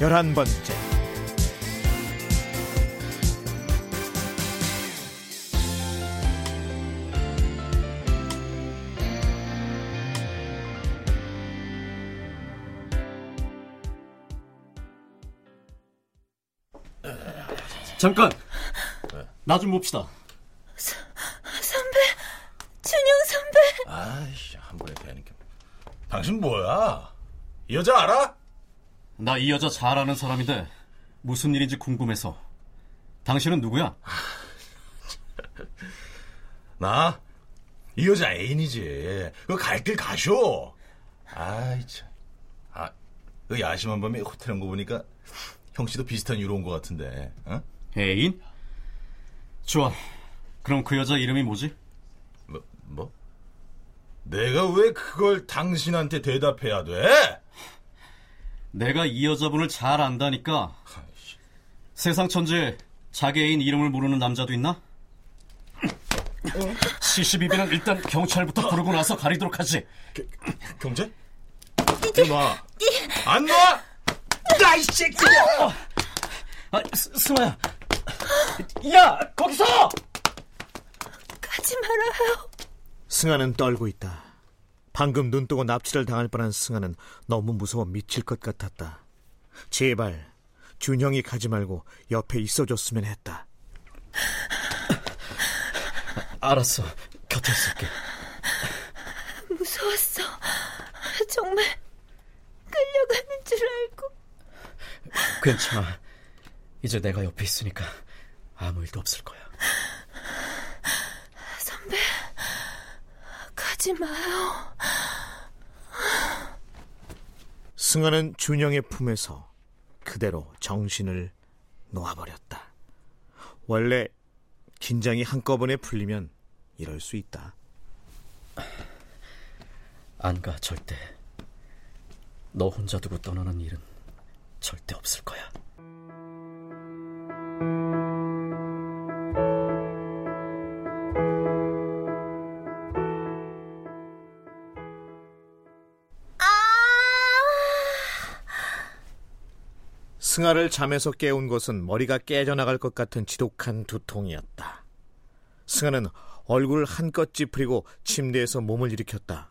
열한 번째 잠깐 나 좀 봅시다 선배, 준영 선배. 아이씨 한 번에 되니까 당신 뭐야? 이 여자 알아? 나 이 여자 잘 아는 사람인데 무슨 일인지 궁금해서 당신은 누구야? 나? 이 여자 애인이지 그 갈 길 가쇼 아이 참 아, 그 야심한 밤에 호텔 온 거 보니까 형 씨도 비슷한 이유로 온 것 같은데 어? 애인? 좋아 그럼 그 여자 이름이 뭐지? 뭐, 뭐? 내가 왜 그걸 당신한테 대답해야 돼? 내가 이 여자분을 잘 안다니까 세상 천지에 자기 애인 이름을 모르는 남자도 있나? CCBB는 일단 경찰부터 부르고 나서 가리도록 하지 경제? 이리 놔. 안 놔! 새끼야! 아, 스, 스마야 야 거기서! 가지 말아요. 승아는 떨고 있다. 방금 눈 뜨고 납치를 당할 뻔한 승아는 너무 무서워 미칠 것 같았다. 제발 준형이 가지 말고 옆에 있어줬으면 했다. 알았어 곁에 있을게 무서웠어. 정말 끌려가는 줄 알고. 괜찮아 이제 내가 옆에 있으니까 아무 일도 없을 거야 선배, 가지 마요. 승아는 준형의 품에서 그대로 정신을 놓아버렸다. 원래 긴장이 한꺼번에 풀리면 이럴 수 있다. 안 가 절대 너 혼자 두고 떠나는 일은 절대 없을 거야 승아를 잠에서 깨운 것은 머리가 깨져나갈 것 같은 지독한 두통이었다. 승아는 얼굴을 한껏 찌푸리고 침대에서 몸을 일으켰다.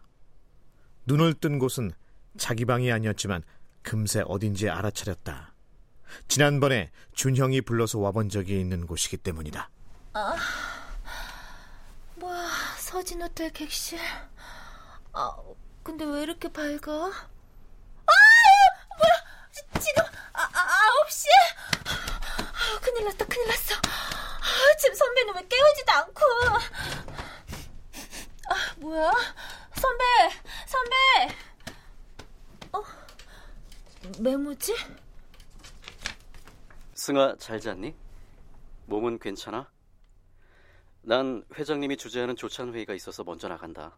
눈을 뜬 곳은 자기 방이 아니었지만 금세 어딘지 알아차렸다. 지난번에 준형이 불러서 와본 적이 있는 곳이기 때문이다. 뭐야, 서진 호텔 객실. 아, 근데 왜 이렇게 밝아? 아, 지, 지금 아, 아, 아홉 시? 아, 큰일 났다, 큰일 났어. 아, 지금 선배는 왜 깨우지도 않고? 아, 뭐야, 선배, 선배. 어, 메모지? 승아 잘 잤니? 몸은 괜찮아? 난 회장님이 주재하는 조찬 회의가 있어서 먼저 나간다.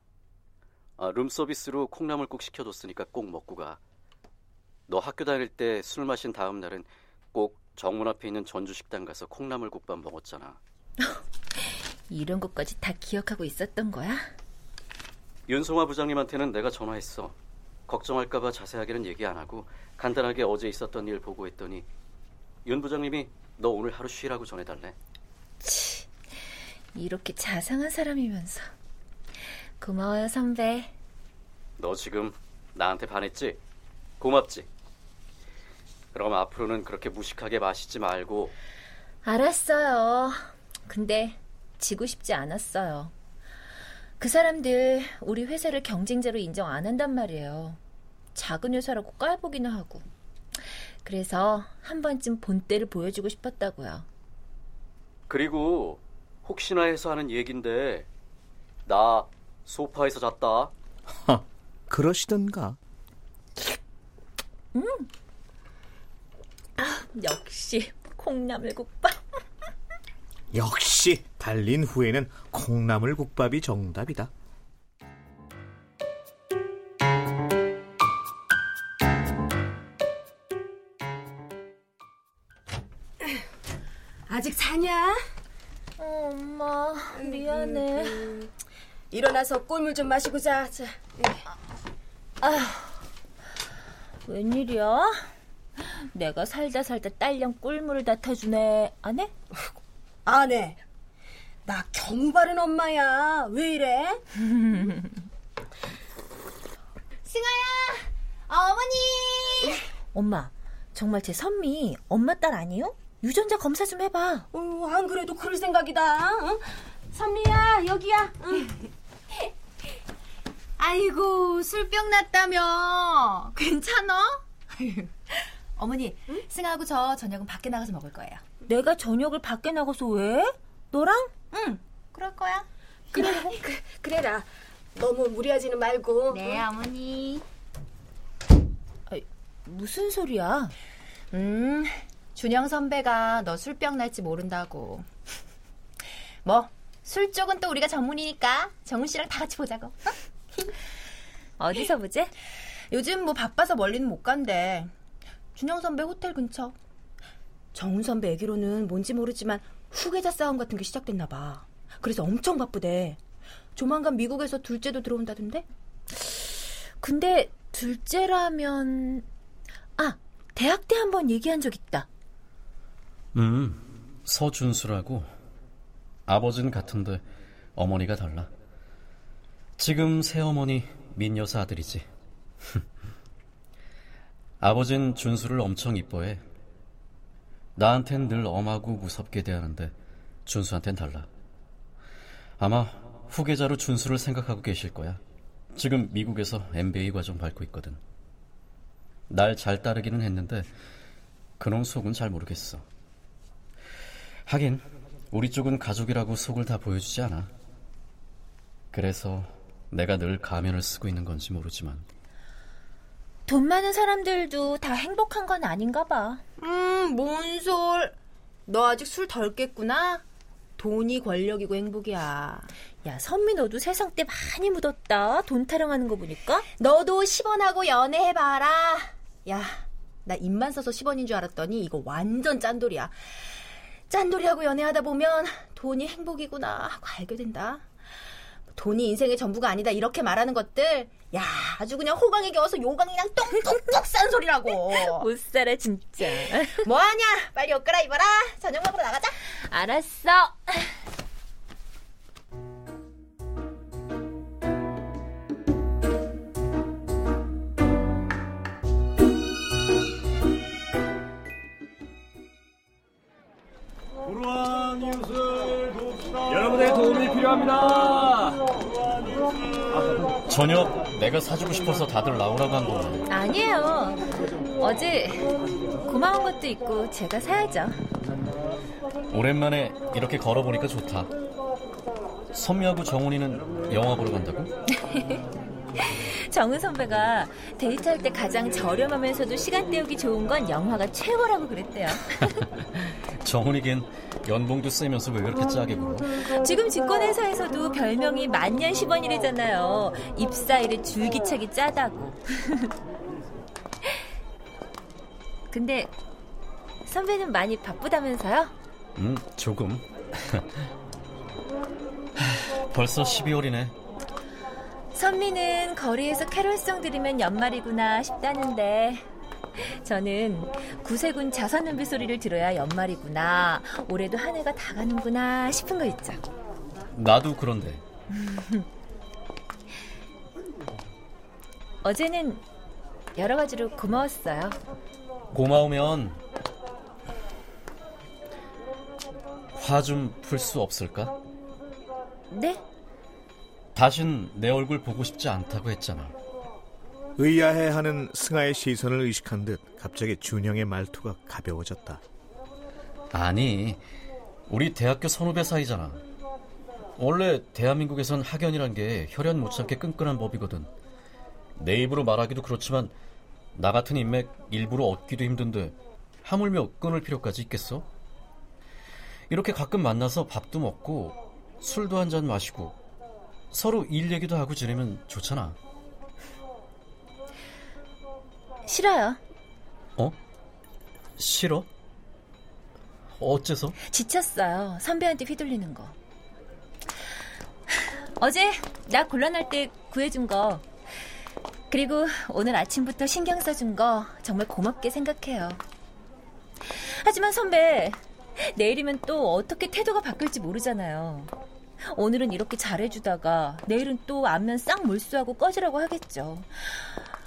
아, 룸 서비스로 콩나물국 시켜뒀으니까 꼭 먹고 가. 너 학교 다닐 때 술 마신 다음 날은 꼭 정문 앞에 있는 전주 식당 가서 콩나물 국밥 먹었잖아. 이런 것까지 다 기억하고 있었던 거야? 윤송화 부장님한테는 내가 전화했어. 걱정할까봐 자세하게는 얘기 안 하고 간단하게 어제 있었던 일 보고했더니 윤 부장님이 너 오늘 하루 쉬라고 전해달래. 이렇게 자상한 사람이면서. 고마워요, 선배. 너 지금 나한테 반했지? 고맙지? 그럼 앞으로는 그렇게 무식하게 마시지 말고 알았어요. 근데 지고 싶지 않았어요. 그 사람들 우리 회사를 경쟁자로 인정 안 한단 말이에요. 작은 회사라고 깔보기는 하고. 그래서 한 번쯤 본때를 보여주고 싶었다고요. 그리고 혹시나 해서 하는 얘긴데 나 소파에서 잤다. 그러시던가. 역시 콩나물국밥. 역시 달린 후에는 콩나물국밥이 정답이다. 아직 자냐? 어, 엄마 미안해. 일어나서 꿀물 좀 마시고 자. 자. 웬일이야? 내가 살다 살다 딸령 꿀물을 다 타주네. 안 해? 안 해. 나 경우 바른 엄마야. 왜 이래? 승아야, 어머니. 엄마, 정말 제 선미 엄마 딸 아니요? 유전자 검사 좀 해봐. 어, 안 그래도 그럴 생각이다. 어? 선미야, 여기야. 응. 아이고 술병 났다며. 괜찮아? 어머니, 승아하고 저 저녁은 밖에 나가서 먹을 거예요. 내가 저녁을 밖에 나가서 왜? 너랑? 응, 그럴 거야. 그래, 그, 그래라. 너무 무리하지는 말고. 네, 어머니. 무슨 소리야? 음, 준영 선배가 너 술병 날지 모른다고. 뭐, 술 쪽은 또 우리가 전문이니까 정훈 씨랑 다 같이 보자고. 어디서 보지? 요즘 뭐 바빠서 멀리는 못 간대. 준영 선배 호텔 근처. 정훈 선배 얘기로는 뭔지 모르지만 후계자 싸움 같은 게 시작됐나 봐. 그래서 엄청 바쁘대. 조만간 미국에서 둘째도 들어온다던데? 근데 둘째라면 아 대학 때 한 번 얘기한 적 있다. 음, 서준수라고. 아버지는 같은데 어머니가 달라. 지금 새어머니 민여사 아들이지. 아버진 준수를 엄청 이뻐해. 나한텐 늘 엄하고 무섭게 대하는데 준수한텐 달라. 아마 후계자로 준수를 생각하고 계실 거야. 지금 미국에서 MBA 과정 밟고 있거든. 날 잘 따르기는 했는데 그놈 속은 잘 모르겠어. 하긴 우리 쪽은 가족이라고 속을 다 보여주지 않아. 그래서 내가 늘 가면을 쓰고 있는 건지 모르지만 돈 많은 사람들도 다 행복한 건 아닌가 봐. 음, 뭔 솔. 너 아직 술 덜 깼구나? 돈이 권력이고 행복이야. 야 선미 너도 세상 때 많이 묻었다. 돈 타령하는 거 보니까. 너도 10원하고 연애해봐라. 야, 나 입만 써서 10원인 줄 알았더니 이거 완전 짠돌이야. 짠돌이하고 연애하다 보면 돈이 행복이구나 하고 알게 된다. 돈이 인생의 전부가 아니다 이렇게 말하는 것들 야 아주 그냥 호강에 겨워서 요강이랑 똥똥똥 싼 소리라고 못 살아 진짜. 뭐하냐 빨리 옷 갈아입어라 저녁 먹으러 나가자 알았어. 여러분의 도움이 필요합니다. 저녁 내가 사주고 싶어서 다들 나오라고 한 거네. 아니에요. 어제 고마운 것도 있고 제가 사야죠. 오랜만에 이렇게 걸어보니까 좋다. 선미하고 정훈이는 영화 보러 간다고? 정은 선배가 데이트할 때 가장 저렴하면서도 시간 때우기 좋은 건 영화가 최고라고 그랬대요. 정훈이겐 연봉도 세면서 왜 그렇게 짜게 굴어? 지금 증권회사에서도 별명이 만년 10원이래잖아요. 입사일에 줄기차게 짜다고. 근데 선배는 많이 바쁘다면서요? 음, 조금. 벌써 12월이네. 선미는 거리에서 캐롤송 들으면 연말이구나 싶다는데 저는 구세군 자선은비 소리를 들어야 연말이구나 올해도 한 해가 다 가는구나 싶은 거 있죠. 나도 그런데. 어제는 여러 가지로 고마웠어요. 고마우면 화 좀 풀 수 없을까? 네? 다신 내 얼굴 보고 싶지 않다고 했잖아. 의아해하는 승아의 시선을 의식한 듯 갑자기 준영의 말투가 가벼워졌다. 아니, 우리 대학교 선후배 사이잖아. 원래 대한민국에선 학연이란 게 혈연 못참게 끈끈한 법이거든. 내 입으로 말하기도 그렇지만 나 같은 인맥 일부러 얻기도 힘든데 하물며 끊을 필요까지 있겠어? 이렇게 가끔 만나서 밥도 먹고 술도 한 잔 마시고 서로 일 얘기도 하고 지내면 좋잖아. 싫어요. 어? 싫어? 어째서? 지쳤어요. 선배한테 휘둘리는 거. 어제 나 곤란할 때 구해준 거 그리고 오늘 아침부터 신경 써준 거 정말 고맙게 생각해요. 하지만 선배 내일이면 또 어떻게 태도가 바뀔지 모르잖아요. 오늘은 이렇게 잘해주다가 내일은 또 안면 싹 몰수하고 꺼지라고 하겠죠.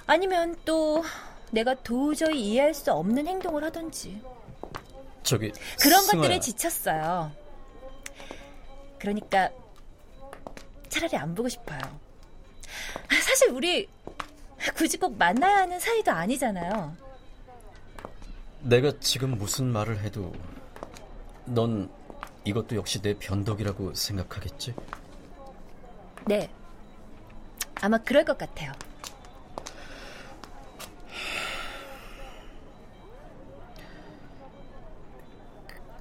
아니면 또 내가 도저히 이해할 수 없는 행동을 하던지. 저기 그런 승아야. 것들에 지쳤어요. 그러니까 차라리 안 보고 싶어요. 사실 우리 굳이 꼭 만나야 하는 사이도 아니잖아요. 내가 지금 무슨 말을 해도 넌 이것도 역시 내 변덕이라고 생각하겠지? 네. 아마 그럴 것 같아요.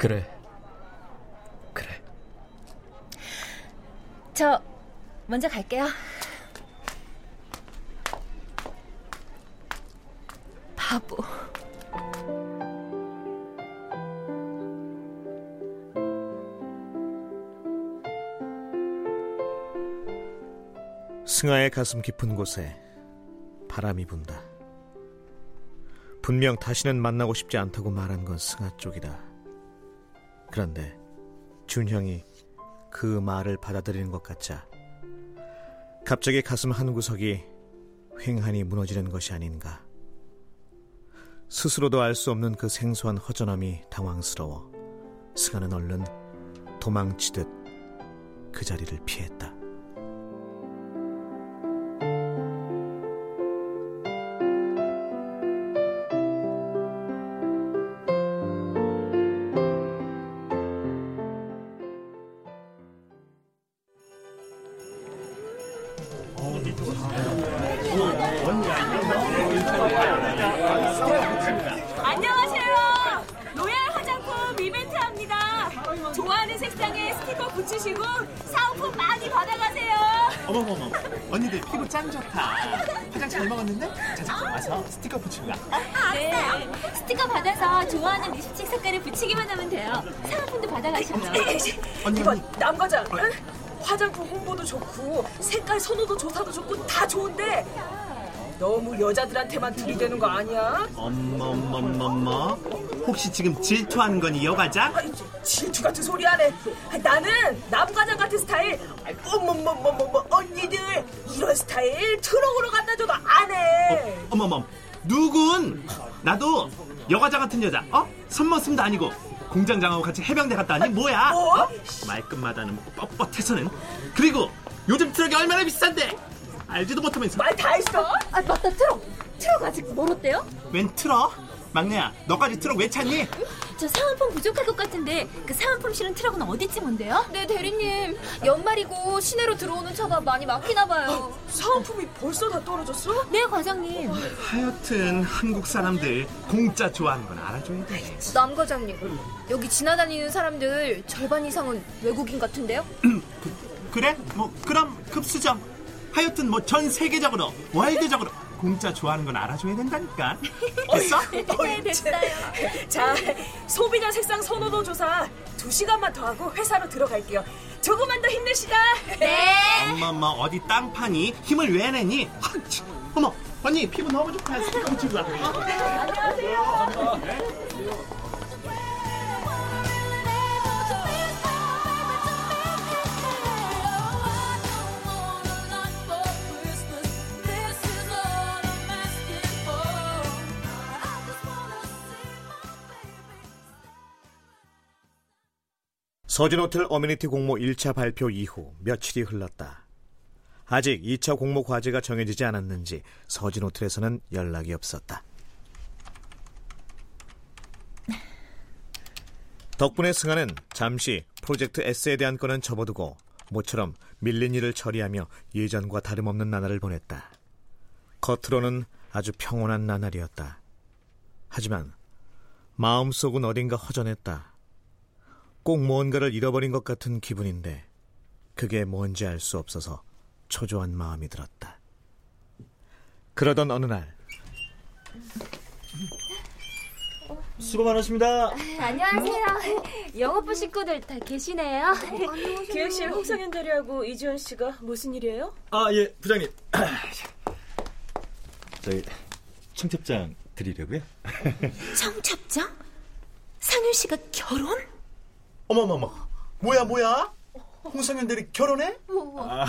그래. 그래. 저 먼저 갈게요. 바보. 승아의 가슴 깊은 곳에 바람이 분다. 분명 다시는 만나고 싶지 않다고 말한 건 승아 쪽이다. 그런데 준형이 그 말을 받아들이는 것 같자 갑자기 가슴 한 구석이 횡하니 무너지는 것이 아닌가. 스스로도 알 수 없는 그 생소한 허전함이 당황스러워 승아는 얼른 도망치듯 그 자리를 피했다. 안녕하세요. 로얄 화장품 이벤트 합니다. 좋아하는 색상에 스티커 붙이시고 사은품 많이 받아가세요. 어머머머 언니들 피부 짱 좋다 화장 잘 먹었는데? 자자 와서 스티커 붙이고 가 네. 스티커 받아서 좋아하는 립스틱 색깔을 붙이기만 하면 돼요. 사은품도 받아가셔요. 언니 언니 남 과장. 화장품 홍보도 좋고 색깔 선호도 조사도 좋고 다 좋은데 너무 여자들한테만 들이대는 거 아니야? 엄머머머머 혹시 지금 질투하는 거니 여과장? 질투 같은 소리 안 해. 나는 남 과장 같은 스타일. 어머머머머머 언니들 이런 스타일 트럭으로 갖다 줘도 안 해. 어머머 누군? 나도 여과장 같은 여자 어? 선머슴도 아니고 공장장하고 같이 해병대 갔다 왔니 뭐야? 뭐? 어? 말끝마다는 뻣뻣해서는 그리고 요즘 트럭이 얼마나 비싼데 알지도 못하면서 말 다 했어? 아 맞다 트럭. 트럭 아직 멀었대요? 웬 트럭? 막내야 너까지 트럭 왜 찾니? 저 사은품 부족할 것 같은데 그 사은품 실은 트럭은 어디쯤 온대요? 네, 대리님. 연말이고 시내로 들어오는 차가 많이 막히나 봐요. 사은품이 벌써 다 떨어졌어? 네 과장님. 하여튼 한국 사람들 공짜 좋아하는 건 알아줘야 돼 남 과장님, 여기 지나다니는 사람들 절반 이상은 외국인 같은데요? 그래? 뭐 그럼 급수정. 하여튼 뭐 전 세계적으로 월드적으로 공짜 좋아하는 건 알아줘야 된다니까. 됐어? 네 됐어요. 자 소비자 색상 선호도 조사 두 시간만 더 하고 회사로 들어갈게요. 조금만 더 힘내시다. 네. 엄마 엄마 어디 땅파니? 힘을 왜 내니? 아, 참. 어머 언니 피부 너무 좋다. 스티커 붙이고 가. 서진호텔 어메니티 공모 1차 발표 이후 며칠이 흘렀다. 아직 2차 공모 과제가 정해지지 않았는지 서진호텔에서는 연락이 없었다. 덕분에 승아는 잠시 프로젝트 S에 대한 건은 접어두고 모처럼 밀린 일을 처리하며 예전과 다름없는 나날을 보냈다. 겉으로는 아주 평온한 나날이었다. 하지만 마음속은 어딘가 허전했다. 꼭 뭔가를 잃어버린 것 같은 기분인데 그게 뭔지 알 수 없어서 초조한 마음이 들었다. 그러던 어느 날 수고 많으십니다. 안녕하세요. 영업부 식구들 다 계시네요. 기획실 홍상현 대리하고 이지원 씨가 무슨 일이에요? 아, 예, 부장님. 저희 청첩장 드리려고요. 청첩장? 상윤 씨가 결혼? 어머머머. 뭐야, 뭐야? 홍성현 대리 결혼해? 아,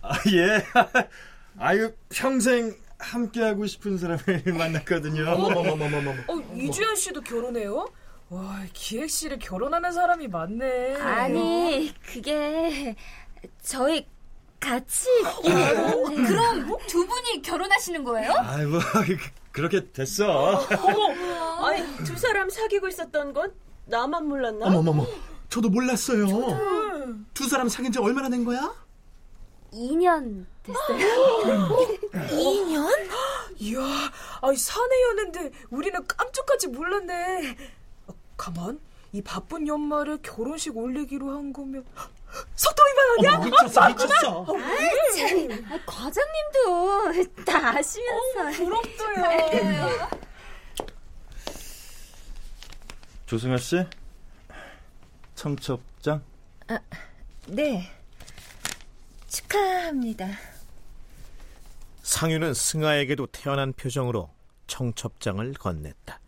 아, 예. 아유, 평생 함께하고 싶은 사람을 만났거든요. 어머머머머머. 어, 이주연 씨도 결혼해요? 와, 기획실에 결혼하는 사람이 많네. 아니, 그게 저희 같이 그럼 두 분이 결혼하시는 거예요? 아이고, 뭐, 그렇게 됐어. 어머, 아니 두 사람 사귀고 있었던 건 나만 몰랐나? 어머머머, 저도 몰랐어요. 두 사람 사귄 지 얼마나 된 거야? 2년 됐어요. 2년? 이야, 아니 사내였는데 우리는 깜짝까지 몰랐네. 어, 가만, 이 바쁜 연말에 결혼식 올리기로 한 거면 석동이만 아니야? 어머, 미쳤어, 미쳤어. 아, 참. 아, 과장님도 다 아시면서. 부럽어요. 조승아 씨, 청첩장. 아, 네. 축하합니다. 상윤은 승아에게도 태어난 표정으로 청첩장을 건넸다.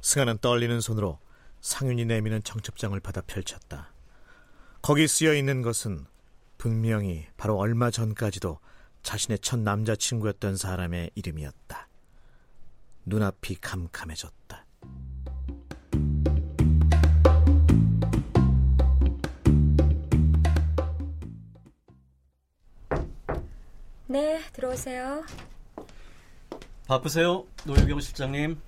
승아는 떨리는 손으로 상윤이 내미는 청첩장을 받아 펼쳤다. 거기 쓰여 있는 것은 분명히 바로 얼마 전까지도 자신의 첫 남자친구였던 사람의 이름이었다. 눈앞이 캄캄해졌다. 네, 들어오세요. 바쁘세요, 노유경 실장님.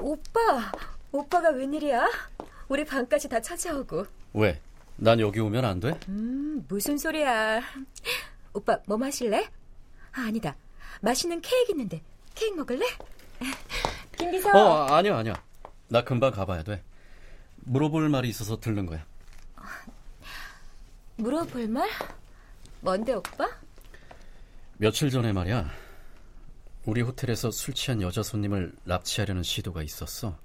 오빠, 오빠가 웬일이야? 우리 방까지 다 차지하고. 왜? 난 여기 오면 안 돼? 음, 무슨 소리야. 오빠, 뭐 마실래? 아, 아니다. 맛있는 케이크 있는데. 케이크 먹을래? 김 비서. 어, 아니야, 아니야. 나 금방 가봐야 돼. 물어볼 말이 있어서 들른 거야. 물어볼 말? 뭔데, 오빠? 며칠 전에 말이야. 우리 호텔에서 술 취한 여자 손님을 납치하려는 시도가 있었어.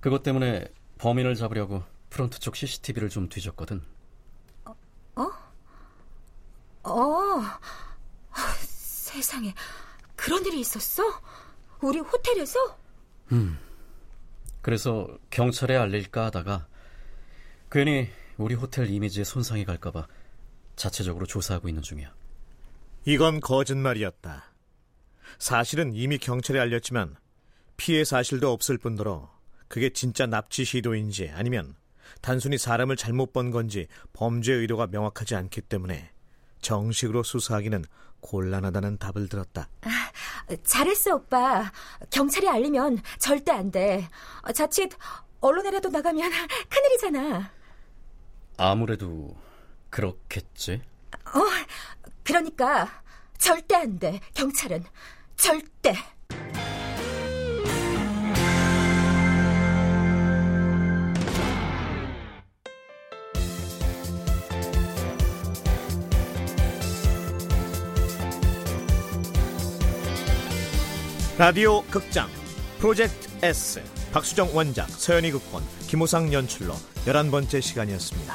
그것 때문에 범인을 잡으려고 프론트 쪽 CCTV를 좀 뒤졌거든. 어? 어. 세상에. 그런 일이 있었어? 우리 호텔에서? 음. 그래서 경찰에 알릴까 하다가 괜히 우리 호텔 이미지에 손상이 갈까봐 자체적으로 조사하고 있는 중이야. 이건 거짓말이었다. 사실은 이미 경찰에 알렸지만 피해 사실도 없을 뿐더러 그게 진짜 납치 시도인지 아니면 단순히 사람을 잘못 본 건지 범죄 의도가 명확하지 않기 때문에 정식으로 수사하기는 곤란하다는 답을 들었다. 아, 잘했어, 오빠. 경찰에 알리면 절대 안 돼. 자칫 언론에라도 나가면 큰일이잖아. 아무래도 그렇겠지. 어, 그러니까 절대 안 돼. 경찰은 절대. 라디오 극장 프로젝트 S 박수정 원작 서연이 극본 김호상 연출로 11번째 시간이었습니다.